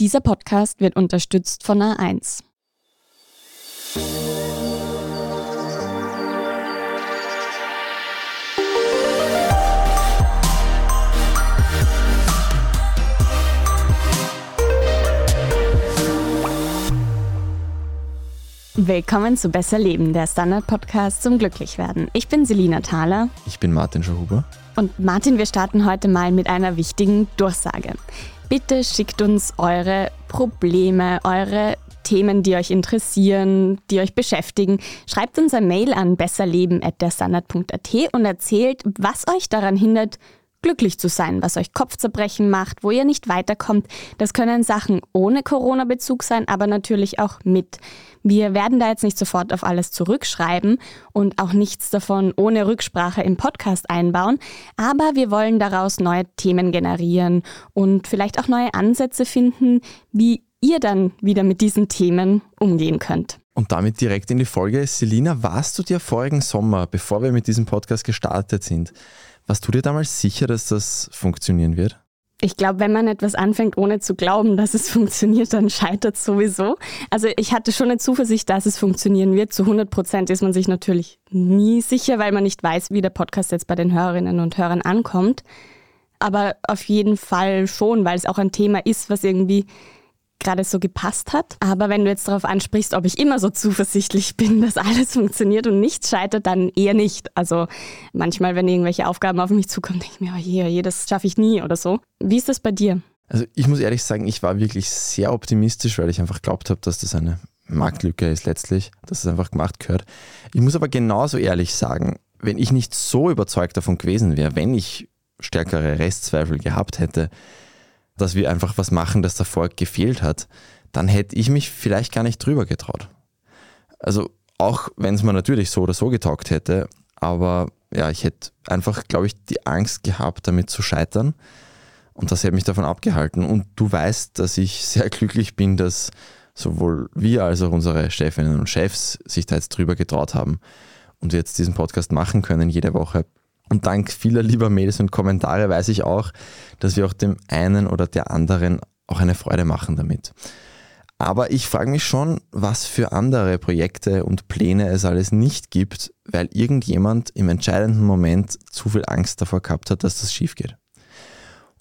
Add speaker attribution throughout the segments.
Speaker 1: Dieser Podcast wird unterstützt von A1. Willkommen zu Besser Leben, der Standard-Podcast zum Glücklichwerden. Ich bin Selina Thaler.
Speaker 2: Ich bin Martin Schauhuber.
Speaker 1: Und Martin, wir starten heute mal mit einer wichtigen Durchsage. Bitte schickt uns eure Probleme, eure Themen, die euch interessieren, die euch beschäftigen. Schreibt uns eine Mail an besserleben.derstandard.at und erzählt, was euch daran hindert, glücklich zu sein, was euch Kopfzerbrechen macht, wo ihr nicht weiterkommt. Das können Sachen ohne Corona-Bezug sein, aber natürlich auch mit. Wir werden da jetzt nicht sofort auf alles zurückschreiben und auch nichts davon ohne Rücksprache im Podcast einbauen, aber wir wollen daraus neue Themen generieren und vielleicht auch neue Ansätze finden, wie ihr dann wieder mit diesen Themen umgehen könnt.
Speaker 2: Und damit direkt in die Folge. Selina, warst du dir vorigen Sommer, bevor wir mit diesem Podcast gestartet sind, warst du dir damals sicher, dass das funktionieren wird?
Speaker 1: Ich glaube, wenn man etwas anfängt, ohne zu glauben, dass es funktioniert, dann scheitert es sowieso. Also ich hatte schon eine Zuversicht, dass es funktionieren wird. Zu 100 Prozent ist man sich natürlich nie sicher, weil man nicht weiß, wie der Podcast jetzt bei den Hörerinnen und Hörern ankommt. Aber auf jeden Fall schon, weil es auch ein Thema ist, was irgendwie gerade so gepasst hat. Aber wenn du jetzt darauf ansprichst, ob ich immer so zuversichtlich bin, dass alles funktioniert und nichts scheitert, dann eher nicht. Also manchmal, wenn irgendwelche Aufgaben auf mich zukommen, denke ich mir, oh je, oh je das schaffe ich nie oder so. Wie ist das bei dir?
Speaker 2: Also ich muss ehrlich sagen, ich war wirklich sehr optimistisch, weil ich einfach glaubt habe, dass das eine Marktlücke ist letztlich, dass es einfach gemacht gehört. Ich muss aber genauso ehrlich sagen, wenn ich nicht so überzeugt davon gewesen wäre, wenn ich stärkere Restzweifel gehabt hätte, dass wir einfach was machen, das davor gefehlt hat, dann hätte ich mich vielleicht gar nicht drüber getraut. Also auch wenn es mir natürlich so oder so getaugt hätte, aber ja, ich hätte einfach, glaube ich, die Angst gehabt, damit zu scheitern. Und das hätte mich davon abgehalten. Und du weißt, dass ich sehr glücklich bin, dass sowohl wir als auch unsere Chefinnen und Chefs sich da jetzt drüber getraut haben und wir jetzt diesen Podcast machen können jede Woche. Und dank vieler lieber Mails und Kommentare weiß ich auch, dass wir auch dem einen oder der anderen auch eine Freude machen damit. Aber ich frage mich schon, was für andere Projekte und Pläne es alles nicht gibt, weil irgendjemand im entscheidenden Moment zu viel Angst davor gehabt hat, dass das schief geht.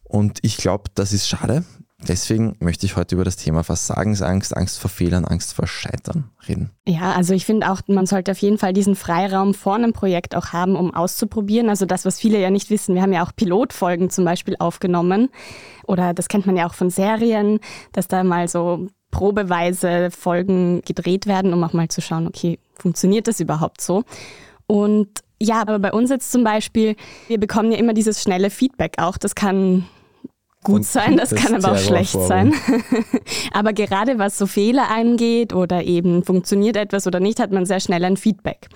Speaker 2: Und ich glaube, das ist schade, Deswegen möchte ich heute über das Thema Versagensangst, Angst vor Fehlern, Angst vor Scheitern reden.
Speaker 1: Ja, also ich finde auch, man sollte auf jeden Fall diesen Freiraum vor einem Projekt auch haben, um auszuprobieren. Also das, was viele ja nicht wissen, wir haben ja auch Pilotfolgen zum Beispiel aufgenommen. Oder das kennt man ja auch von Serien, dass da mal so probeweise Folgen gedreht werden, um auch mal zu schauen, okay, funktioniert das überhaupt so? Und ja, aber bei uns jetzt zum Beispiel, wir bekommen ja immer dieses schnelle Feedback auch. Das kann gut sein, das, das kann aber auch schlecht sein. aber gerade was so Fehler angeht oder eben funktioniert etwas oder nicht, hat man sehr schnell ein Feedback.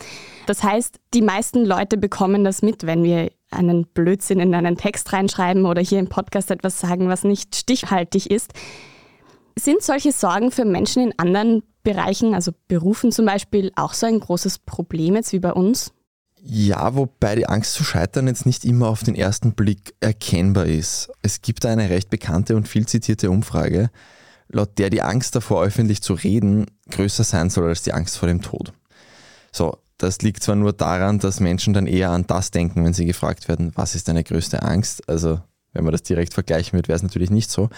Speaker 1: Das heißt, die meisten Leute bekommen das mit, wenn wir einen Blödsinn in einen Text reinschreiben oder hier im Podcast etwas sagen, was nicht stichhaltig ist. Sind solche Sorgen für Menschen in anderen Bereichen, also Berufen zum Beispiel, auch so ein großes Problem jetzt wie bei uns?
Speaker 2: Ja, wobei die Angst zu scheitern jetzt nicht immer auf den ersten Blick erkennbar ist. Es gibt eine recht bekannte und viel zitierte Umfrage, laut der die Angst davor, öffentlich zu reden, größer sein soll als die Angst vor dem Tod. So, das liegt zwar nur daran, dass Menschen dann eher an das denken, wenn sie gefragt werden, was ist deine größte Angst? Also, wenn man das direkt vergleichen würde, wäre es natürlich nicht so.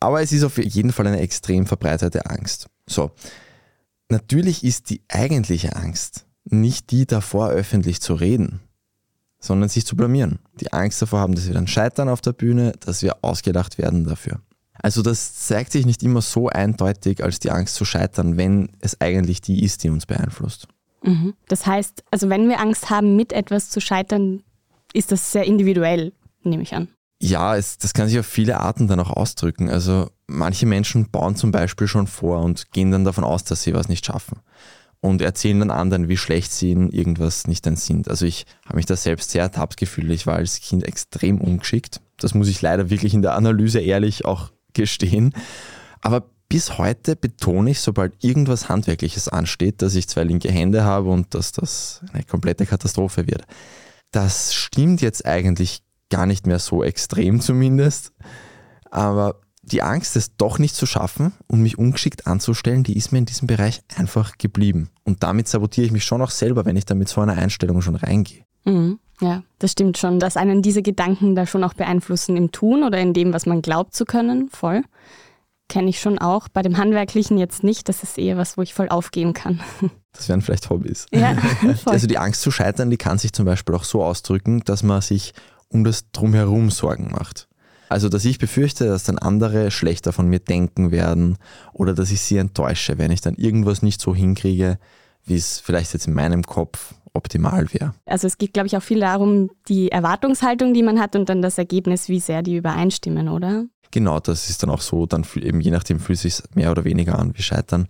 Speaker 2: Aber es ist auf jeden Fall eine extrem verbreitete Angst. So, natürlich ist die eigentliche Angst nicht die davor öffentlich zu reden, sondern sich zu blamieren. Die Angst davor haben, dass wir dann scheitern auf der Bühne, dass wir ausgedacht werden dafür. Also das zeigt sich nicht immer so eindeutig als die Angst zu scheitern, wenn es eigentlich die ist, die uns beeinflusst.
Speaker 1: Mhm. Das heißt, also wenn wir Angst haben, mit etwas zu scheitern, ist das sehr individuell, nehme ich an.
Speaker 2: Ja, es, das kann sich auf viele Arten dann auch ausdrücken. Also manche Menschen bauen zum Beispiel schon vor und gehen dann davon aus, dass sie was nicht schaffen und erzählen dann anderen, wie schlecht sie in irgendwas nicht dann sind. Also ich habe mich da selbst sehr ertappt gefühlt. Ich war als Kind extrem ungeschickt. Das muss ich leider wirklich in der Analyse ehrlich auch gestehen. Aber bis heute betone ich, sobald irgendwas Handwerkliches ansteht, dass ich zwei linke Hände habe und dass das eine komplette Katastrophe wird. Das stimmt jetzt eigentlich gar nicht mehr so extrem zumindest. Aber die Angst, es doch nicht zu schaffen und mich ungeschickt anzustellen, die ist mir in diesem Bereich einfach geblieben. Und damit sabotiere ich mich schon auch selber, wenn ich da mit so einer Einstellung schon reingehe.
Speaker 1: Mhm. Ja, das stimmt schon, dass einen diese Gedanken da schon auch beeinflussen im Tun oder in dem, was man glaubt zu können. Voll. Kenne ich schon auch. Bei dem Handwerklichen jetzt nicht. Das ist eher was, wo ich voll aufgehen kann.
Speaker 2: Das wären vielleicht Hobbys.
Speaker 1: Ja, voll.
Speaker 2: Also die Angst zu scheitern, die kann sich zum Beispiel auch so ausdrücken, dass man sich um das Drumherum Sorgen macht. Also, dass ich befürchte, dass dann andere schlechter von mir denken werden oder dass ich sie enttäusche, wenn ich dann irgendwas nicht so hinkriege, wie es vielleicht jetzt in meinem Kopf optimal wäre.
Speaker 1: Also es geht, glaube ich, auch viel darum, die Erwartungshaltung, die man hat und dann das Ergebnis, wie sehr die übereinstimmen, oder?
Speaker 2: Genau, das ist dann auch so, dann eben je nachdem fühlt es sich mehr oder weniger an wie Scheitern.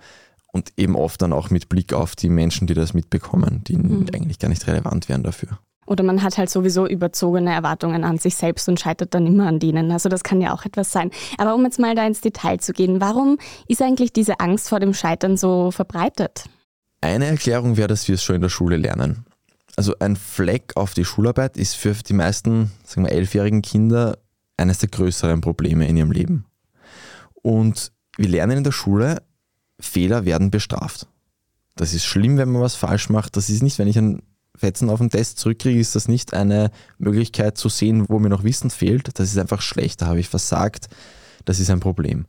Speaker 2: Und eben oft dann auch mit Blick auf die Menschen, die das mitbekommen, die mhm. eigentlich gar nicht relevant wären dafür.
Speaker 1: Oder man hat halt sowieso überzogene Erwartungen an sich selbst und scheitert dann immer an denen. Also das kann ja auch etwas sein. Aber um jetzt mal da ins Detail zu gehen, warum ist eigentlich diese Angst vor dem Scheitern so verbreitet?
Speaker 2: Eine Erklärung wäre, dass wir es schon in der Schule lernen. Also ein Fleck auf die Schularbeit ist für die meisten, sagen wir, elfjährigen Kinder eines der größeren Probleme in ihrem Leben. Und wir lernen in der Schule, Fehler werden bestraft. Das ist schlimm, wenn man was falsch macht. Das ist nicht, wenn ich einen Fetzen auf den Test zurückkriege, ist das nicht eine Möglichkeit zu sehen, wo mir noch Wissen fehlt. Das ist einfach schlecht, da habe ich versagt. Das ist ein Problem.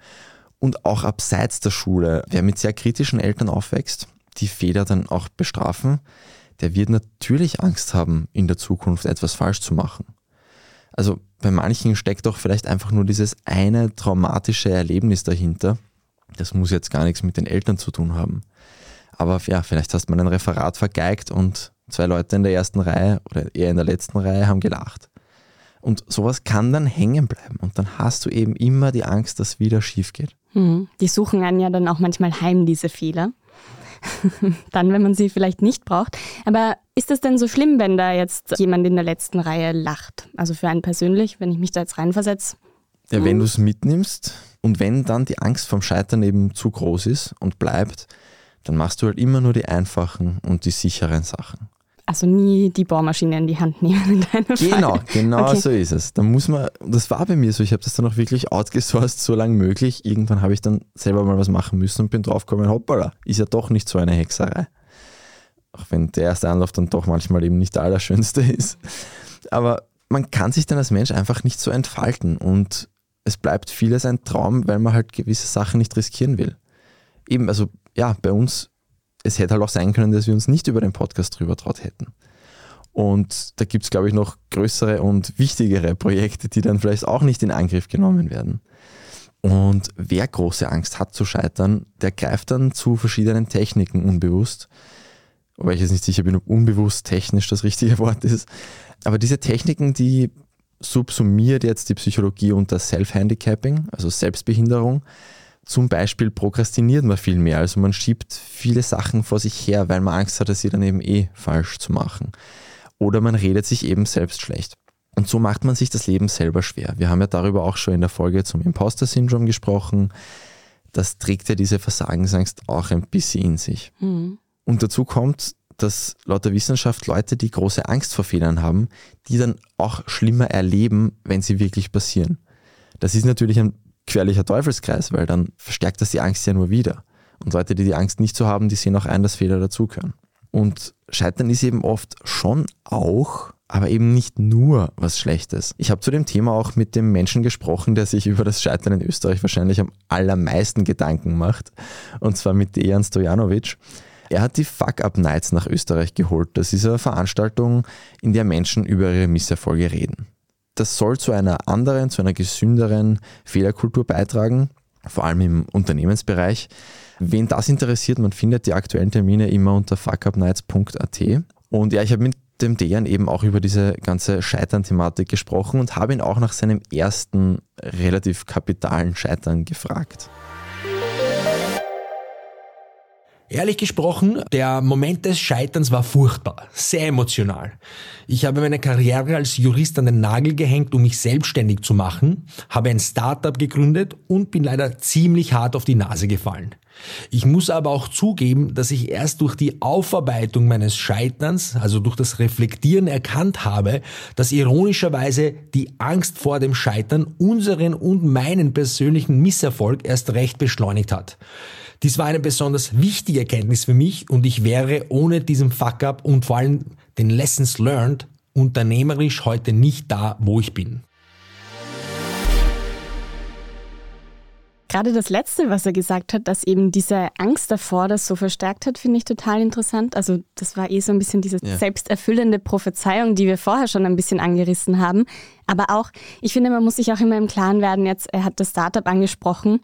Speaker 2: Und auch abseits der Schule, wer mit sehr kritischen Eltern aufwächst, die Fehler dann auch bestrafen, der wird natürlich Angst haben, in der Zukunft etwas falsch zu machen. Also bei manchen steckt doch vielleicht einfach nur dieses eine traumatische Erlebnis dahinter. Das muss jetzt gar nichts mit den Eltern zu tun haben. Aber ja, vielleicht hast man ein Referat vergeigt und zwei Leute in der ersten Reihe oder eher in der letzten Reihe haben gelacht. Und sowas kann dann hängen bleiben und dann hast du eben immer die Angst, dass wieder schief geht.
Speaker 1: Hm, die suchen einen ja dann auch manchmal heim, diese Fehler. dann, wenn man sie vielleicht nicht braucht. Aber ist es denn so schlimm, wenn da jetzt jemand in der letzten Reihe lacht? Also für einen persönlich, wenn ich mich da jetzt reinversetze?
Speaker 2: Ja, wenn hm. du es mitnimmst und wenn dann die Angst vom Scheitern eben zu groß ist und bleibt, dann machst du halt immer nur die einfachen und die sicheren Sachen.
Speaker 1: Also nie die Bohrmaschine in die Hand nehmen
Speaker 2: Genau,
Speaker 1: Fall.
Speaker 2: genau okay. so ist es. Da muss man, das war bei mir so, ich habe das dann auch wirklich outgesourced, so lange möglich. Irgendwann habe ich dann selber mal was machen müssen und bin draufgekommen, hoppala, ist ja doch nicht so eine Hexerei. Auch wenn der erste Anlauf dann doch manchmal eben nicht der allerschönste ist. Aber man kann sich dann als Mensch einfach nicht so entfalten und es bleibt vieles ein Traum, weil man halt gewisse Sachen nicht riskieren will. Eben, also ja, bei uns es hätte halt auch sein können, dass wir uns nicht über den Podcast drüber traut hätten. Und da gibt es, glaube ich, noch größere und wichtigere Projekte, die dann vielleicht auch nicht in Angriff genommen werden. Und wer große Angst hat zu scheitern, der greift dann zu verschiedenen Techniken unbewusst. Wobei ich jetzt nicht sicher bin, ob unbewusst technisch das richtige Wort ist. Aber diese Techniken, die subsumiert jetzt die Psychologie unter Self-Handicapping, also Selbstbehinderung. Zum Beispiel prokrastiniert man viel mehr, also man schiebt viele Sachen vor sich her, weil man Angst hat, sie dann eben eh falsch zu machen. Oder man redet sich eben selbst schlecht. Und so macht man sich das Leben selber schwer. Wir haben ja darüber auch schon in der Folge zum Imposter-Syndrom gesprochen. Das trägt ja diese Versagensangst auch ein bisschen in sich. Mhm. Und dazu kommt, dass laut der Wissenschaft Leute, die große Angst vor Fehlern haben, die dann auch schlimmer erleben, wenn sie wirklich passieren. Das ist natürlich ein gefährlicher Teufelskreis, weil dann verstärkt das die Angst ja nur wieder. Und Leute, die die Angst nicht so haben, die sehen auch ein, dass Fehler dazugehören. Und Scheitern ist eben oft schon auch, aber eben nicht nur was Schlechtes. Ich habe zu dem Thema auch mit dem Menschen gesprochen, der sich über das Scheitern in Österreich wahrscheinlich am allermeisten Gedanken macht. Und zwar mit Dejan Stojanovic. Er hat die Fuck-Up-Nights nach Österreich geholt. Das ist eine Veranstaltung, in der Menschen über ihre Misserfolge reden das soll zu einer anderen, zu einer gesünderen Fehlerkultur beitragen, vor allem im Unternehmensbereich. Wen das interessiert, man findet die aktuellen Termine immer unter fuckupnights.at. Und ja, ich habe mit dem Dejan eben auch über diese ganze Scheitern-Thematik gesprochen und habe ihn auch nach seinem ersten relativ kapitalen Scheitern gefragt.
Speaker 3: Ehrlich gesprochen, der Moment des Scheiterns war furchtbar, sehr emotional. Ich habe meine Karriere als Jurist an den Nagel gehängt, um mich selbstständig zu machen, habe ein Startup gegründet und bin leider ziemlich hart auf die Nase gefallen. Ich muss aber auch zugeben, dass ich erst durch die Aufarbeitung meines Scheiterns, also durch das Reflektieren erkannt habe, dass ironischerweise die Angst vor dem Scheitern unseren und meinen persönlichen Misserfolg erst recht beschleunigt hat. Dies war eine besonders wichtige Erkenntnis für mich und ich wäre ohne diesen Fuck-up und vor allem den Lessons learned unternehmerisch heute nicht da, wo ich bin.
Speaker 1: Gerade das Letzte, was er gesagt hat, dass eben diese Angst davor das so verstärkt hat, finde ich total interessant. Also das war eh so ein bisschen diese ja. selbsterfüllende Prophezeiung, die wir vorher schon ein bisschen angerissen haben. Aber auch, ich finde, man muss sich auch immer im Klaren werden, jetzt, er hat das Startup angesprochen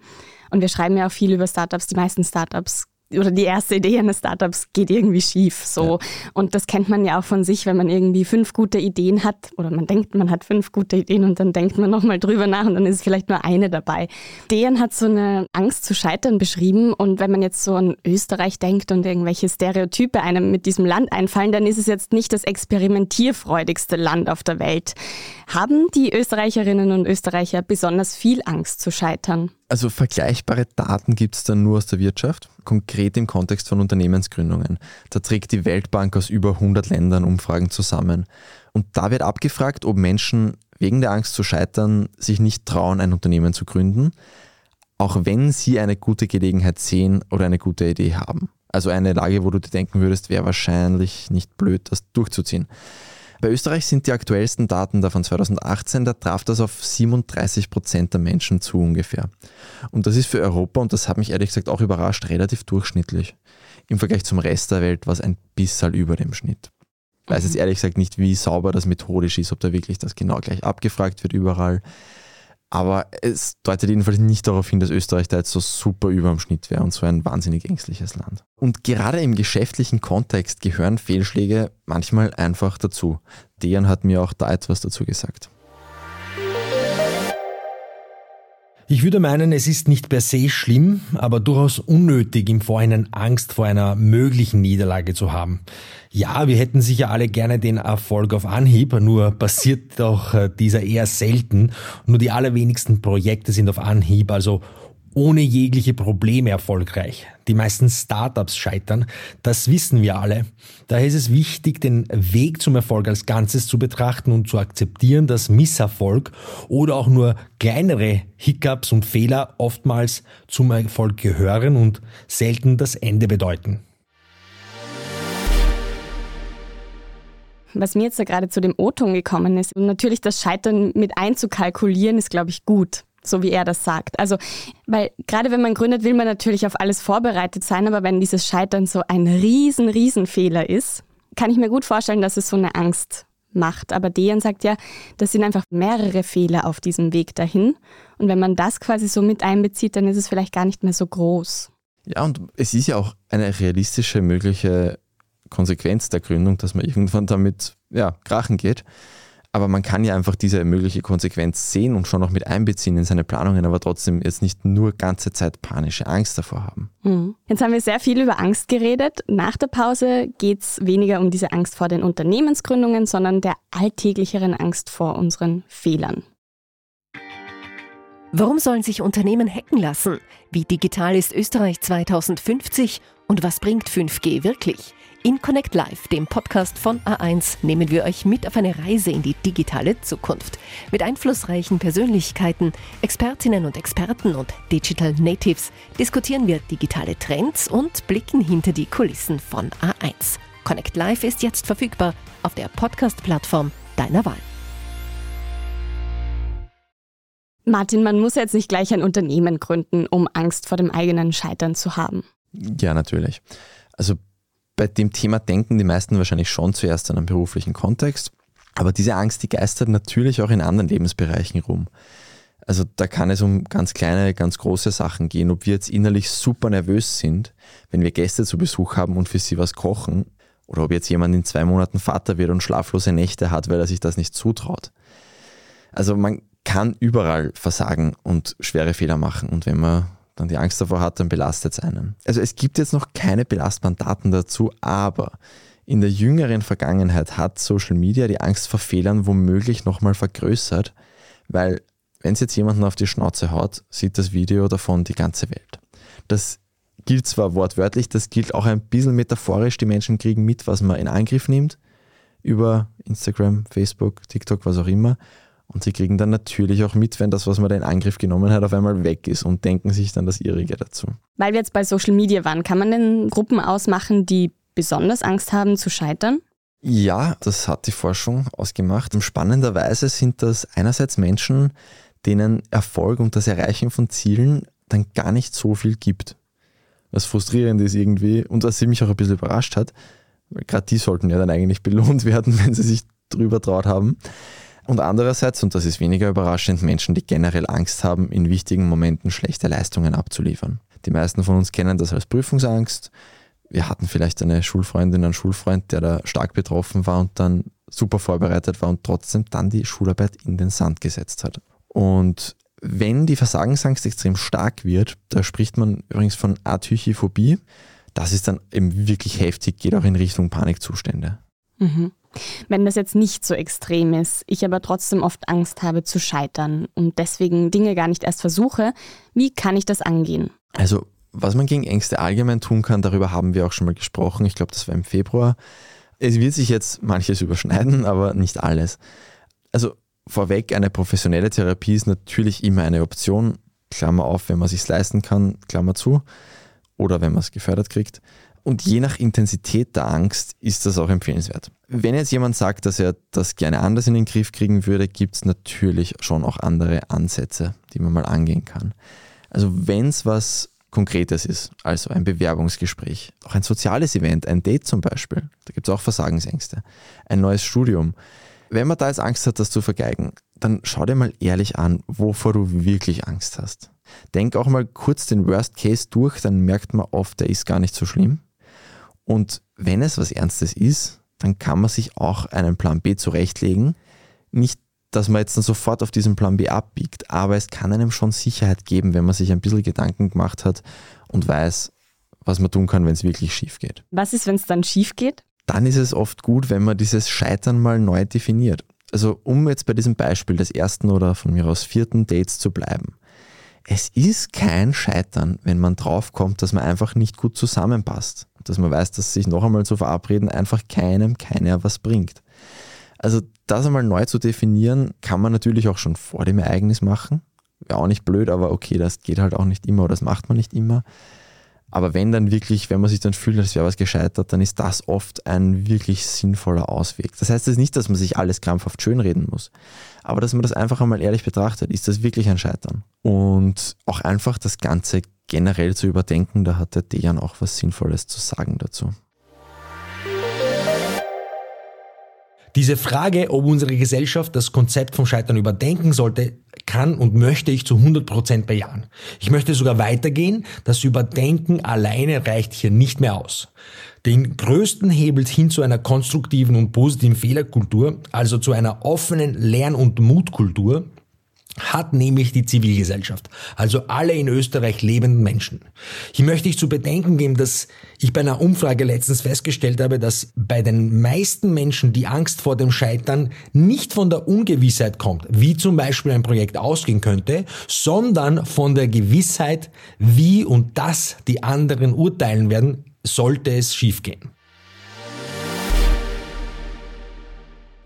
Speaker 1: und wir schreiben ja auch viel über Startups. Die meisten Startups oder die erste Idee eines Startups geht irgendwie schief. So. Ja. Und das kennt man ja auch von sich, wenn man irgendwie fünf gute Ideen hat oder man denkt, man hat fünf gute Ideen und dann denkt man nochmal drüber nach und dann ist vielleicht nur eine dabei. Dejan hat so eine Angst zu scheitern beschrieben und wenn man jetzt so an Österreich denkt und irgendwelche Stereotype einem mit diesem Land einfallen, dann ist es jetzt nicht das experimentierfreudigste Land auf der Welt. Haben die Österreicherinnen und Österreicher besonders viel Angst zu scheitern?
Speaker 2: Also vergleichbare Daten gibt es dann nur aus der Wirtschaft, konkret im Kontext von Unternehmensgründungen. Da trägt die Weltbank aus über 100 Ländern Umfragen zusammen. Und da wird abgefragt, ob Menschen wegen der Angst zu scheitern sich nicht trauen, ein Unternehmen zu gründen, auch wenn sie eine gute Gelegenheit sehen oder eine gute Idee haben. Also eine Lage, wo du dir denken würdest, wäre wahrscheinlich nicht blöd, das durchzuziehen. Bei Österreich sind die aktuellsten Daten da von 2018, da traf das auf 37 Prozent der Menschen zu ungefähr. Und das ist für Europa, und das hat mich ehrlich gesagt auch überrascht, relativ durchschnittlich. Im Vergleich zum Rest der Welt war es ein bisschen über dem Schnitt. Ich weiß jetzt mhm. ehrlich gesagt nicht, wie sauber das methodisch ist, ob da wirklich das genau gleich abgefragt wird überall. Aber es deutet jedenfalls nicht darauf hin, dass Österreich da jetzt so super über dem Schnitt wäre und so ein wahnsinnig ängstliches Land. Und gerade im geschäftlichen Kontext gehören Fehlschläge manchmal einfach dazu. Dejan hat mir auch da etwas dazu gesagt.
Speaker 3: Ich würde meinen, es ist nicht per se schlimm, aber durchaus unnötig, im Vorhinein Angst vor einer möglichen Niederlage zu haben. Ja, wir hätten sicher alle gerne den Erfolg auf Anhieb, nur passiert doch äh, dieser eher selten. Nur die allerwenigsten Projekte sind auf Anhieb, also ohne jegliche Probleme erfolgreich. Die meisten Startups scheitern, das wissen wir alle. Daher ist es wichtig, den Weg zum Erfolg als Ganzes zu betrachten und zu akzeptieren, dass Misserfolg oder auch nur kleinere Hiccups und Fehler oftmals zum Erfolg gehören und selten das Ende bedeuten.
Speaker 1: Was mir jetzt da gerade zu dem O-Ton gekommen ist, natürlich das Scheitern mit einzukalkulieren, ist, glaube ich, gut so wie er das sagt. Also, weil gerade wenn man gründet, will man natürlich auf alles vorbereitet sein, aber wenn dieses Scheitern so ein riesen, riesen Fehler ist, kann ich mir gut vorstellen, dass es so eine Angst macht. Aber Dejan sagt ja, das sind einfach mehrere Fehler auf diesem Weg dahin. Und wenn man das quasi so mit einbezieht, dann ist es vielleicht gar nicht mehr so groß.
Speaker 2: Ja, und es ist ja auch eine realistische mögliche Konsequenz der Gründung, dass man irgendwann damit ja, krachen geht. Aber man kann ja einfach diese mögliche Konsequenz sehen und schon noch mit einbeziehen in seine Planungen, aber trotzdem jetzt nicht nur ganze Zeit panische Angst davor haben.
Speaker 1: Hm. Jetzt haben wir sehr viel über Angst geredet. Nach der Pause geht es weniger um diese Angst vor den Unternehmensgründungen, sondern der alltäglicheren Angst vor unseren Fehlern.
Speaker 4: Warum sollen sich Unternehmen hacken lassen? Wie digital ist Österreich 2050? Und was bringt 5G wirklich? In Connect Live, dem Podcast von A1, nehmen wir euch mit auf eine Reise in die digitale Zukunft. Mit einflussreichen Persönlichkeiten, Expertinnen und Experten und Digital Natives diskutieren wir digitale Trends und blicken hinter die Kulissen von A1. Connect Live ist jetzt verfügbar auf der Podcast-Plattform deiner Wahl.
Speaker 1: Martin, man muss jetzt nicht gleich ein Unternehmen gründen, um Angst vor dem eigenen Scheitern zu haben.
Speaker 2: Ja, natürlich. Also bei dem Thema denken die meisten wahrscheinlich schon zuerst an einen beruflichen Kontext, aber diese Angst, die geistert natürlich auch in anderen Lebensbereichen rum. Also da kann es um ganz kleine, ganz große Sachen gehen, ob wir jetzt innerlich super nervös sind, wenn wir Gäste zu Besuch haben und für sie was kochen, oder ob jetzt jemand in zwei Monaten Vater wird und schlaflose Nächte hat, weil er sich das nicht zutraut. Also man kann überall versagen und schwere Fehler machen und wenn man dann die Angst davor hat, dann belastet es einen. Also es gibt jetzt noch keine belastbaren Daten dazu, aber in der jüngeren Vergangenheit hat Social Media die Angst vor Fehlern womöglich nochmal vergrößert, weil wenn es jetzt jemanden auf die Schnauze haut, sieht das Video davon die ganze Welt. Das gilt zwar wortwörtlich, das gilt auch ein bisschen metaphorisch. Die Menschen kriegen mit, was man in Angriff nimmt, über Instagram, Facebook, TikTok, was auch immer. Und sie kriegen dann natürlich auch mit, wenn das, was man da in Angriff genommen hat, auf einmal weg ist und denken sich dann das ihrige dazu.
Speaker 1: Weil wir jetzt bei Social Media waren, kann man denn Gruppen ausmachen, die besonders Angst haben zu scheitern?
Speaker 2: Ja, das hat die Forschung ausgemacht. Spannenderweise sind das einerseits Menschen, denen Erfolg und das Erreichen von Zielen dann gar nicht so viel gibt. Was frustrierend ist irgendwie und was sie mich auch ein bisschen überrascht hat, weil gerade die sollten ja dann eigentlich belohnt werden, wenn sie sich drüber traut haben. Und andererseits, und das ist weniger überraschend, Menschen, die generell Angst haben, in wichtigen Momenten schlechte Leistungen abzuliefern. Die meisten von uns kennen das als Prüfungsangst. Wir hatten vielleicht eine Schulfreundin, einen Schulfreund, der da stark betroffen war und dann super vorbereitet war und trotzdem dann die Schularbeit in den Sand gesetzt hat. Und wenn die Versagensangst extrem stark wird, da spricht man übrigens von Atychiphobie, das ist dann eben wirklich heftig, geht auch in Richtung Panikzustände.
Speaker 1: Mhm. Wenn das jetzt nicht so extrem ist, ich aber trotzdem oft Angst habe zu scheitern und deswegen Dinge gar nicht erst versuche, wie kann ich das angehen?
Speaker 2: Also, was man gegen Ängste allgemein tun kann, darüber haben wir auch schon mal gesprochen. Ich glaube, das war im Februar. Es wird sich jetzt manches überschneiden, aber nicht alles. Also, vorweg, eine professionelle Therapie ist natürlich immer eine Option. Klammer auf, wenn man es sich leisten kann, Klammer zu. Oder wenn man es gefördert kriegt. Und je nach Intensität der Angst ist das auch empfehlenswert. Wenn jetzt jemand sagt, dass er das gerne anders in den Griff kriegen würde, gibt es natürlich schon auch andere Ansätze, die man mal angehen kann. Also wenn es was Konkretes ist, also ein Bewerbungsgespräch, auch ein soziales Event, ein Date zum Beispiel, da gibt es auch Versagensängste, ein neues Studium. Wenn man da jetzt Angst hat, das zu vergeigen, dann schau dir mal ehrlich an, wovor du wirklich Angst hast. Denk auch mal kurz den Worst Case durch, dann merkt man oft, der ist gar nicht so schlimm. Und wenn es was Ernstes ist, dann kann man sich auch einen Plan B zurechtlegen. Nicht, dass man jetzt dann sofort auf diesen Plan B abbiegt, aber es kann einem schon Sicherheit geben, wenn man sich ein bisschen Gedanken gemacht hat und weiß, was man tun kann, wenn es wirklich schief geht.
Speaker 1: Was ist, wenn es dann schief geht?
Speaker 2: Dann ist es oft gut, wenn man dieses Scheitern mal neu definiert. Also um jetzt bei diesem Beispiel des ersten oder von mir aus vierten Dates zu bleiben. Es ist kein Scheitern, wenn man draufkommt, dass man einfach nicht gut zusammenpasst dass man weiß, dass sich noch einmal zu verabreden einfach keinem, keiner was bringt. Also das einmal neu zu definieren, kann man natürlich auch schon vor dem Ereignis machen. Wäre auch nicht blöd, aber okay, das geht halt auch nicht immer oder das macht man nicht immer. Aber wenn dann wirklich, wenn man sich dann fühlt, als wäre was gescheitert, dann ist das oft ein wirklich sinnvoller Ausweg. Das heißt jetzt nicht, dass man sich alles krampfhaft schönreden muss, aber dass man das einfach einmal ehrlich betrachtet. Ist das wirklich ein Scheitern? Und auch einfach das Ganze generell zu überdenken, da hat der Dejan auch was Sinnvolles zu sagen dazu.
Speaker 3: Diese Frage, ob unsere Gesellschaft das Konzept vom Scheitern überdenken sollte, kann und möchte ich zu 100% bejahen. Ich möchte sogar weitergehen, das Überdenken alleine reicht hier nicht mehr aus. Den größten Hebel hin zu einer konstruktiven und positiven Fehlerkultur, also zu einer offenen Lern- und Mutkultur, hat nämlich die Zivilgesellschaft, also alle in Österreich lebenden Menschen. Hier möchte ich zu bedenken geben, dass ich bei einer Umfrage letztens festgestellt habe, dass bei den meisten Menschen die Angst vor dem Scheitern nicht von der Ungewissheit kommt, wie zum Beispiel ein Projekt ausgehen könnte, sondern von der Gewissheit, wie und das die anderen urteilen werden, sollte es schiefgehen.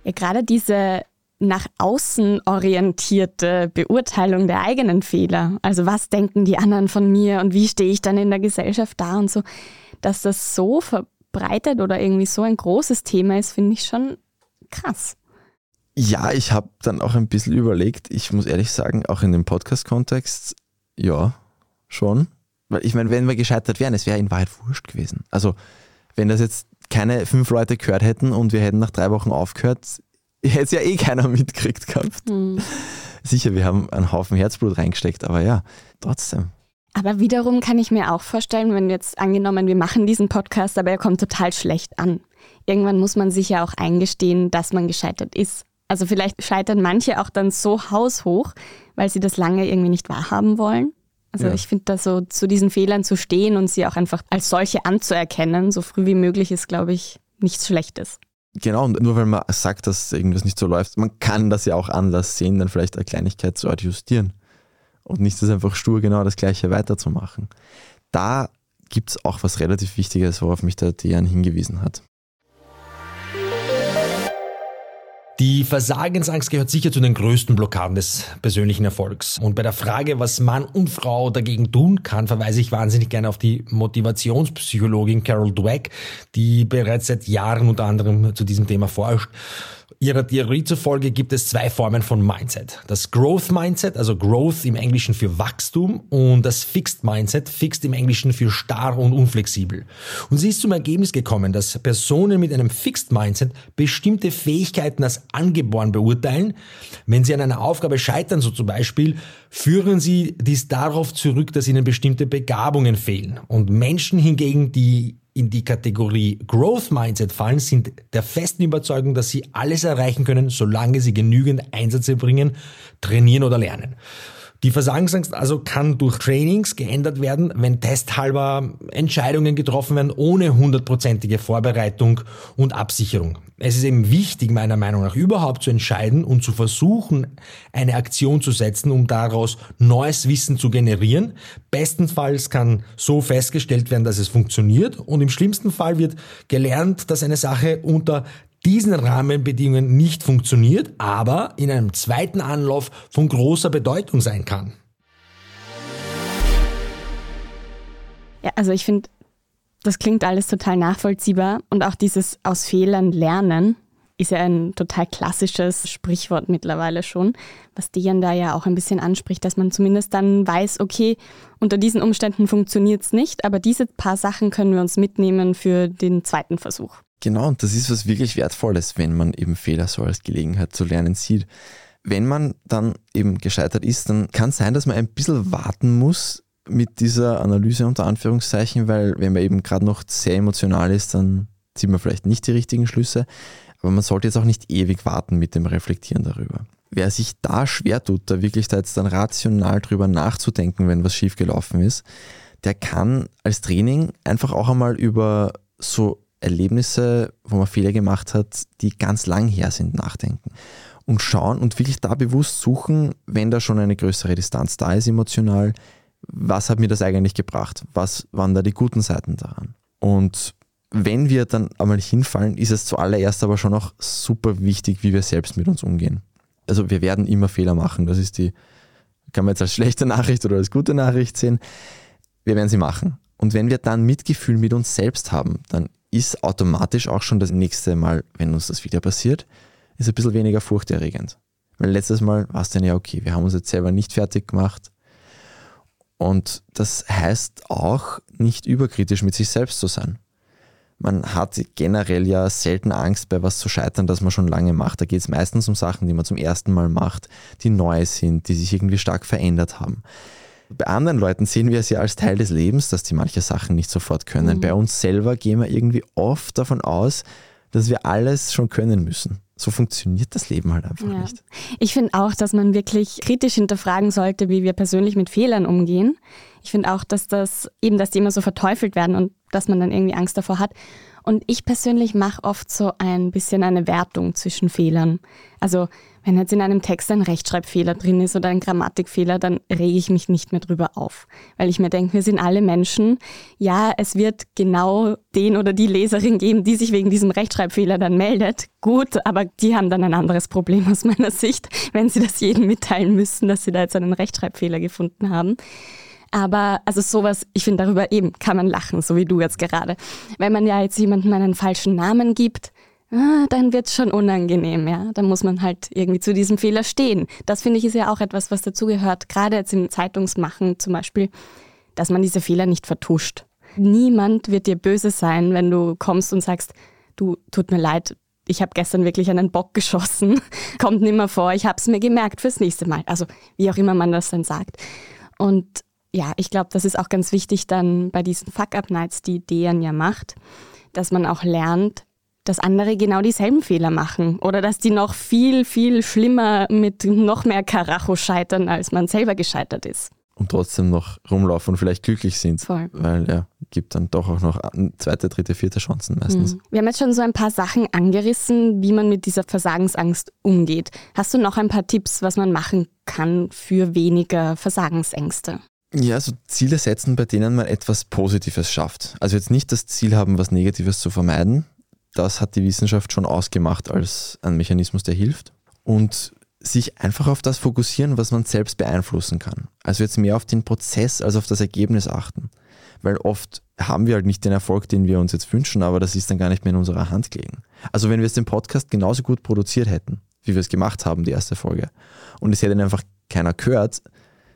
Speaker 1: Ja, gerade diese nach außen orientierte Beurteilung der eigenen Fehler. Also was denken die anderen von mir und wie stehe ich dann in der Gesellschaft da und so. Dass das so verbreitet oder irgendwie so ein großes Thema ist, finde ich schon krass.
Speaker 2: Ja, ich habe dann auch ein bisschen überlegt, ich muss ehrlich sagen, auch in dem Podcast-Kontext, ja, schon. Weil ich meine, wenn wir gescheitert wären, es wäre in Wahrheit wurscht gewesen. Also, wenn das jetzt keine fünf Leute gehört hätten und wir hätten nach drei Wochen aufgehört, hätte es ja eh keiner mitgekriegt gehabt. Mhm. Sicher, wir haben einen Haufen Herzblut reingesteckt, aber ja, trotzdem.
Speaker 1: Aber wiederum kann ich mir auch vorstellen, wenn jetzt angenommen, wir machen diesen Podcast, aber er kommt total schlecht an. Irgendwann muss man sich ja auch eingestehen, dass man gescheitert ist. Also vielleicht scheitern manche auch dann so haushoch, weil sie das lange irgendwie nicht wahrhaben wollen. Also ja. ich finde, da so zu diesen Fehlern zu stehen und sie auch einfach als solche anzuerkennen, so früh wie möglich, ist, glaube ich, nichts Schlechtes.
Speaker 2: Genau, und nur weil man sagt, dass irgendwas nicht so läuft, man kann das ja auch anders sehen, dann vielleicht eine Kleinigkeit zu adjustieren. Und nicht das einfach stur genau das Gleiche weiterzumachen. Da gibt es auch was relativ Wichtiges, worauf mich der Dejan hingewiesen hat.
Speaker 3: Die Versagensangst gehört sicher zu den größten Blockaden des persönlichen Erfolgs. Und bei der Frage, was Mann und Frau dagegen tun kann, verweise ich wahnsinnig gerne auf die Motivationspsychologin Carol Dweck, die bereits seit Jahren unter anderem zu diesem Thema forscht. Ihrer Theorie zufolge gibt es zwei Formen von Mindset. Das Growth Mindset, also Growth im Englischen für Wachstum und das Fixed Mindset, Fixed im Englischen für starr und unflexibel. Und sie ist zum Ergebnis gekommen, dass Personen mit einem Fixed Mindset bestimmte Fähigkeiten als angeboren beurteilen. Wenn sie an einer Aufgabe scheitern, so zum Beispiel, führen sie dies darauf zurück, dass ihnen bestimmte Begabungen fehlen. Und Menschen hingegen, die in die Kategorie Growth Mindset fallen, sind der festen Überzeugung, dass sie alles erreichen können, solange sie genügend Einsätze bringen, trainieren oder lernen. Die Versagensangst also kann durch Trainings geändert werden, wenn testhalber Entscheidungen getroffen werden ohne hundertprozentige Vorbereitung und Absicherung. Es ist eben wichtig, meiner Meinung nach, überhaupt zu entscheiden und zu versuchen, eine Aktion zu setzen, um daraus neues Wissen zu generieren. Bestenfalls kann so festgestellt werden, dass es funktioniert und im schlimmsten Fall wird gelernt, dass eine Sache unter diesen Rahmenbedingungen nicht funktioniert, aber in einem zweiten Anlauf von großer Bedeutung sein kann.
Speaker 1: Ja, also ich finde, das klingt alles total nachvollziehbar und auch dieses aus Fehlern lernen ist ja ein total klassisches Sprichwort mittlerweile schon, was Dejan da ja auch ein bisschen anspricht, dass man zumindest dann weiß, okay, unter diesen Umständen funktioniert es nicht, aber diese paar Sachen können wir uns mitnehmen für den zweiten Versuch.
Speaker 2: Genau, und das ist was wirklich Wertvolles, wenn man eben Fehler so als Gelegenheit zu lernen sieht. Wenn man dann eben gescheitert ist, dann kann es sein, dass man ein bisschen warten muss mit dieser Analyse unter Anführungszeichen, weil wenn man eben gerade noch sehr emotional ist, dann zieht man vielleicht nicht die richtigen Schlüsse. Aber man sollte jetzt auch nicht ewig warten mit dem Reflektieren darüber. Wer sich da schwer tut, da wirklich da jetzt dann rational drüber nachzudenken, wenn was schiefgelaufen ist, der kann als Training einfach auch einmal über so Erlebnisse, wo man Fehler gemacht hat, die ganz lang her sind, nachdenken. Und schauen und wirklich da bewusst suchen, wenn da schon eine größere Distanz da ist emotional, was hat mir das eigentlich gebracht? Was waren da die guten Seiten daran? Und wenn wir dann einmal hinfallen, ist es zuallererst aber schon auch super wichtig, wie wir selbst mit uns umgehen. Also wir werden immer Fehler machen. Das ist die, kann man jetzt als schlechte Nachricht oder als gute Nachricht sehen. Wir werden sie machen. Und wenn wir dann Mitgefühl mit uns selbst haben, dann ist automatisch auch schon das nächste Mal, wenn uns das wieder passiert, ist ein bisschen weniger furchterregend. Weil letztes Mal war es dann ja okay, wir haben uns jetzt selber nicht fertig gemacht. Und das heißt auch, nicht überkritisch mit sich selbst zu sein. Man hat generell ja selten Angst, bei was zu scheitern, das man schon lange macht. Da geht es meistens um Sachen, die man zum ersten Mal macht, die neu sind, die sich irgendwie stark verändert haben. Bei anderen Leuten sehen wir es ja als Teil des Lebens, dass die manche Sachen nicht sofort können. Mhm. Bei uns selber gehen wir irgendwie oft davon aus, dass wir alles schon können müssen. So funktioniert das Leben halt einfach ja. nicht.
Speaker 1: Ich finde auch, dass man wirklich kritisch hinterfragen sollte, wie wir persönlich mit Fehlern umgehen. Ich finde auch, dass das eben, dass die immer so verteufelt werden und dass man dann irgendwie Angst davor hat. Und ich persönlich mache oft so ein bisschen eine Wertung zwischen Fehlern. Also wenn jetzt in einem Text ein Rechtschreibfehler drin ist oder ein Grammatikfehler, dann rege ich mich nicht mehr drüber auf. Weil ich mir denke, wir sind alle Menschen. Ja, es wird genau den oder die Leserin geben, die sich wegen diesem Rechtschreibfehler dann meldet. Gut, aber die haben dann ein anderes Problem aus meiner Sicht, wenn sie das jedem mitteilen müssen, dass sie da jetzt einen Rechtschreibfehler gefunden haben. Aber also sowas, ich finde darüber eben kann man lachen, so wie du jetzt gerade. Wenn man ja jetzt jemandem einen falschen Namen gibt, ah, dann wird's schon unangenehm, ja. Dann muss man halt irgendwie zu diesem Fehler stehen. Das finde ich ist ja auch etwas, was dazugehört, gerade jetzt im Zeitungsmachen zum Beispiel, dass man diese Fehler nicht vertuscht. Niemand wird dir böse sein, wenn du kommst und sagst, du, tut mir leid, ich habe gestern wirklich einen Bock geschossen, kommt nimmer vor, ich habe es mir gemerkt fürs nächste Mal. Also wie auch immer man das dann sagt. Und ja, ich glaube, das ist auch ganz wichtig dann bei diesen Fuck-Up-Nights, die Dejan ja macht, dass man auch lernt, dass andere genau dieselben Fehler machen oder dass die noch viel, viel schlimmer mit noch mehr Karacho scheitern, als man selber gescheitert ist.
Speaker 2: und trotzdem noch rumlaufen und vielleicht glücklich sind.
Speaker 1: Voll.
Speaker 2: Weil ja, gibt dann doch auch noch zweite, dritte, vierte Chancen meistens.
Speaker 1: Mhm. Wir haben jetzt schon so ein paar Sachen angerissen, wie man mit dieser Versagensangst umgeht. Hast du noch ein paar Tipps, was man machen kann für weniger Versagensängste?
Speaker 2: Ja, also Ziele setzen, bei denen man etwas Positives schafft. Also jetzt nicht das Ziel haben, was Negatives zu vermeiden. Das hat die Wissenschaft schon ausgemacht als ein Mechanismus, der hilft. Und sich einfach auf das fokussieren, was man selbst beeinflussen kann. Also jetzt mehr auf den Prozess als auf das Ergebnis achten. Weil oft haben wir halt nicht den Erfolg, den wir uns jetzt wünschen, aber das ist dann gar nicht mehr in unserer Hand gelegen. Also wenn wir jetzt den Podcast genauso gut produziert hätten, wie wir es gemacht haben, die erste Folge, und es hätte dann einfach keiner gehört,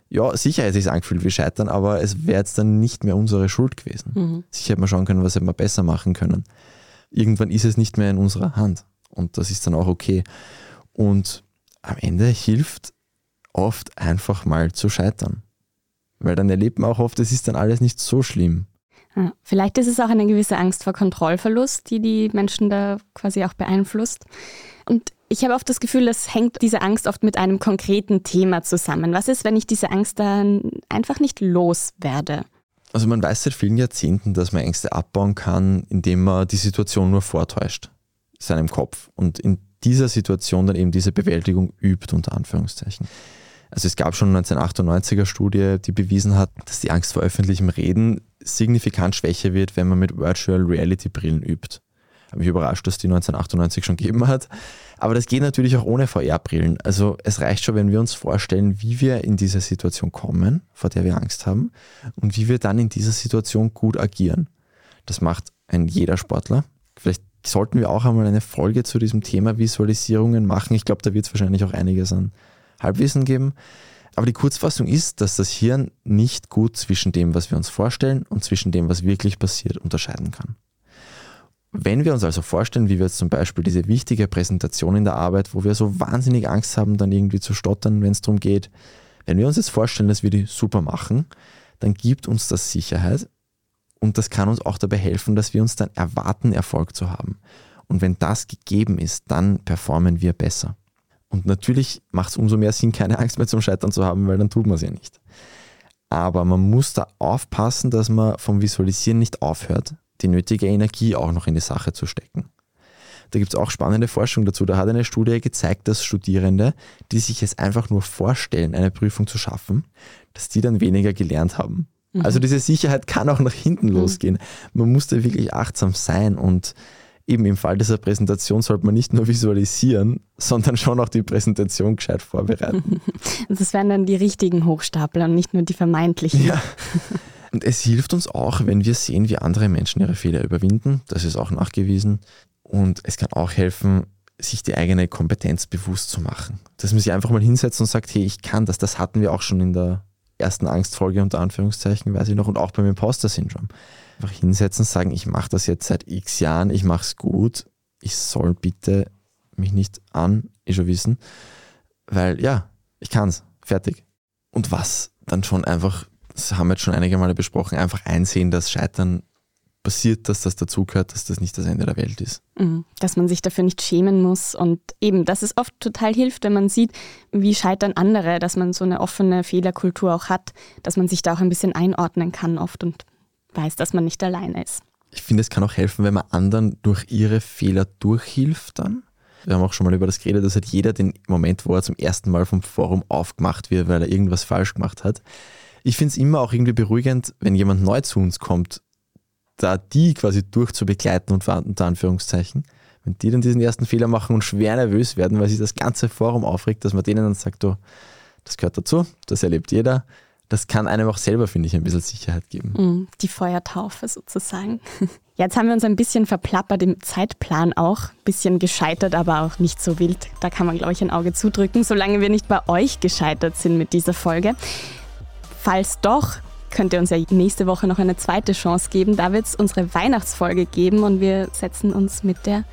Speaker 2: ja, sicher hätte es sich angefühlt wie Scheitern, aber es wäre jetzt dann nicht mehr unsere Schuld gewesen. Mhm. Sicher hätte man schauen können, was hätte man besser machen können. Irgendwann ist es nicht mehr in unserer Hand und das ist dann auch okay. Und am Ende hilft oft einfach mal zu scheitern. Weil dann erlebt man auch oft, es ist dann alles nicht so schlimm.
Speaker 1: Vielleicht ist es auch eine gewisse Angst vor Kontrollverlust, die die Menschen da quasi auch beeinflusst. Und ich habe oft das Gefühl, das hängt diese Angst oft mit einem konkreten Thema zusammen. Was ist, wenn ich diese Angst dann einfach nicht loswerde?
Speaker 2: Also man weiß seit vielen Jahrzehnten, dass man Ängste abbauen kann, indem man die Situation nur vortäuscht, seinem Kopf. Und in dieser Situation dann eben diese Bewältigung übt, unter Anführungszeichen. Also es gab schon 1998er Studie, die bewiesen hat, dass die Angst vor öffentlichem Reden signifikant schwächer wird, wenn man mit Virtual Reality Brillen übt. Habe mich überrascht, dass die 1998 schon gegeben hat. Aber das geht natürlich auch ohne VR-Brillen. Also es reicht schon, wenn wir uns vorstellen, wie wir in diese Situation kommen, vor der wir Angst haben, und wie wir dann in dieser Situation gut agieren. Das macht ein jeder Sportler. Vielleicht sollten wir auch einmal eine Folge zu diesem Thema Visualisierungen machen. Ich glaube, da wird es wahrscheinlich auch einiges an Halbwissen geben. Aber die Kurzfassung ist, dass das Hirn nicht gut zwischen dem, was wir uns vorstellen und zwischen dem, was wirklich passiert, unterscheiden kann. Wenn wir uns also vorstellen, wie wir jetzt zum Beispiel diese wichtige Präsentation in der Arbeit, wo wir so wahnsinnig Angst haben, dann irgendwie zu stottern, wenn es darum geht, wenn wir uns jetzt vorstellen, dass wir die super machen, dann gibt uns das Sicherheit, und das kann uns auch dabei helfen, dass wir uns dann erwarten, Erfolg zu haben. Und wenn das gegeben ist, dann performen wir besser. Und natürlich macht es umso mehr Sinn, keine Angst mehr zum Scheitern zu haben, weil dann tut man es ja nicht. Aber man muss da aufpassen, dass man vom Visualisieren nicht aufhört, die nötige Energie auch noch in die Sache zu stecken. Da gibt es auch spannende Forschung dazu. Da hat eine Studie gezeigt, dass Studierende, die sich es einfach nur vorstellen, eine Prüfung zu schaffen, dass die dann weniger gelernt haben. Mhm. Also diese Sicherheit kann auch nach hinten mhm. losgehen. Man muss da wirklich achtsam sein und eben im Fall dieser Präsentation sollte man nicht nur visualisieren, sondern schon auch die Präsentation gescheit vorbereiten.
Speaker 1: Das wären dann die richtigen Hochstapler und nicht nur die vermeintlichen.
Speaker 2: Ja. Und es hilft uns auch, wenn wir sehen, wie andere Menschen ihre Fehler überwinden. Das ist auch nachgewiesen. Und es kann auch helfen, sich die eigene Kompetenz bewusst zu machen. Dass man sich einfach mal hinsetzt und sagt, hey, ich kann das. Das hatten wir auch schon in der ersten Angstfolge unter Anführungszeichen, weiß ich noch, und auch beim Imposter-Syndrom. Einfach hinsetzen, sagen, ich mache das jetzt seit x Jahren, ich mache es gut, ich soll bitte mich nicht an, ich schon wissen, weil ja, ich kann es, fertig. Und was dann schon einfach, das haben wir jetzt schon einige Male besprochen, einfach einsehen, dass Scheitern passiert, dass das dazugehört, dass das nicht das Ende der Welt ist.
Speaker 1: Mhm. Dass man sich dafür nicht schämen muss und eben, dass es oft total hilft, wenn man sieht, wie scheitern andere, dass man so eine offene Fehlerkultur auch hat, dass man sich da auch ein bisschen einordnen kann oft und weiß, dass man nicht alleine ist.
Speaker 2: Ich finde, es kann auch helfen, wenn man anderen durch ihre Fehler durchhilft dann. Wir haben auch schon mal über das geredet, dass halt jeder den Moment, wo er zum ersten Mal vom Forum aufgemacht wird, weil er irgendwas falsch gemacht hat. Ich finde es immer auch irgendwie beruhigend, wenn jemand neu zu uns kommt da die quasi durchzubegleiten und unter Anführungszeichen. Wenn die dann diesen ersten Fehler machen und schwer nervös werden, weil sich das ganze Forum aufregt, dass man denen dann sagt, oh, das gehört dazu, das erlebt jeder. Das kann einem auch selber, finde ich, ein bisschen Sicherheit geben.
Speaker 1: Mm, die Feuertaufe sozusagen. Jetzt haben wir uns ein bisschen verplappert im Zeitplan auch, ein bisschen gescheitert, aber auch nicht so wild. Da kann man, glaube ich, ein Auge zudrücken, solange wir nicht bei euch gescheitert sind mit dieser Folge. Falls doch, könnt ihr uns ja nächste Woche noch eine zweite Chance geben. Da wird es unsere Weihnachtsfolge geben und wir setzen uns mit der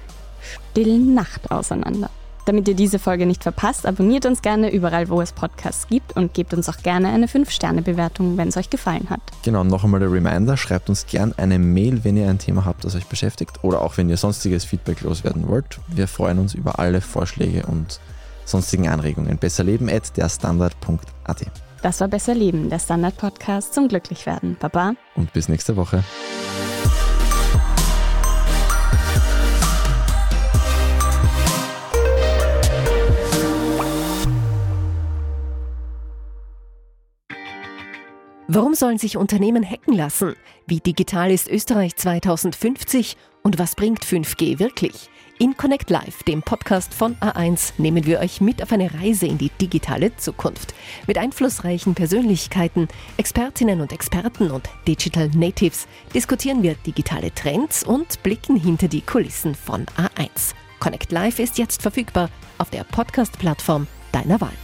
Speaker 1: stillen Nacht auseinander. Damit ihr diese Folge nicht verpasst, abonniert uns gerne überall, wo es Podcasts gibt und gebt uns auch gerne eine 5-Sterne-Bewertung, wenn es euch gefallen hat.
Speaker 2: Genau, noch einmal der Reminder, schreibt uns gerne eine Mail, wenn ihr ein Thema habt, das euch beschäftigt oder auch wenn ihr sonstiges Feedback loswerden wollt. Wir freuen uns über alle Vorschläge und sonstigen Anregungen. Besserleben at derstandard.at.
Speaker 1: Das war Besser Leben, der Standard-Podcast zum Glücklichwerden. Baba.
Speaker 2: Und bis nächste Woche.
Speaker 4: Warum sollen sich Unternehmen hacken lassen? Wie digital ist Österreich 2050 und was bringt 5G wirklich? In Connect Live, dem Podcast von A1, nehmen wir euch mit auf eine Reise in die digitale Zukunft. Mit einflussreichen Persönlichkeiten, Expertinnen und Experten und Digital Natives diskutieren wir digitale Trends und blicken hinter die Kulissen von A1. Connect Live ist jetzt verfügbar auf der Podcast-Plattform deiner Wahl.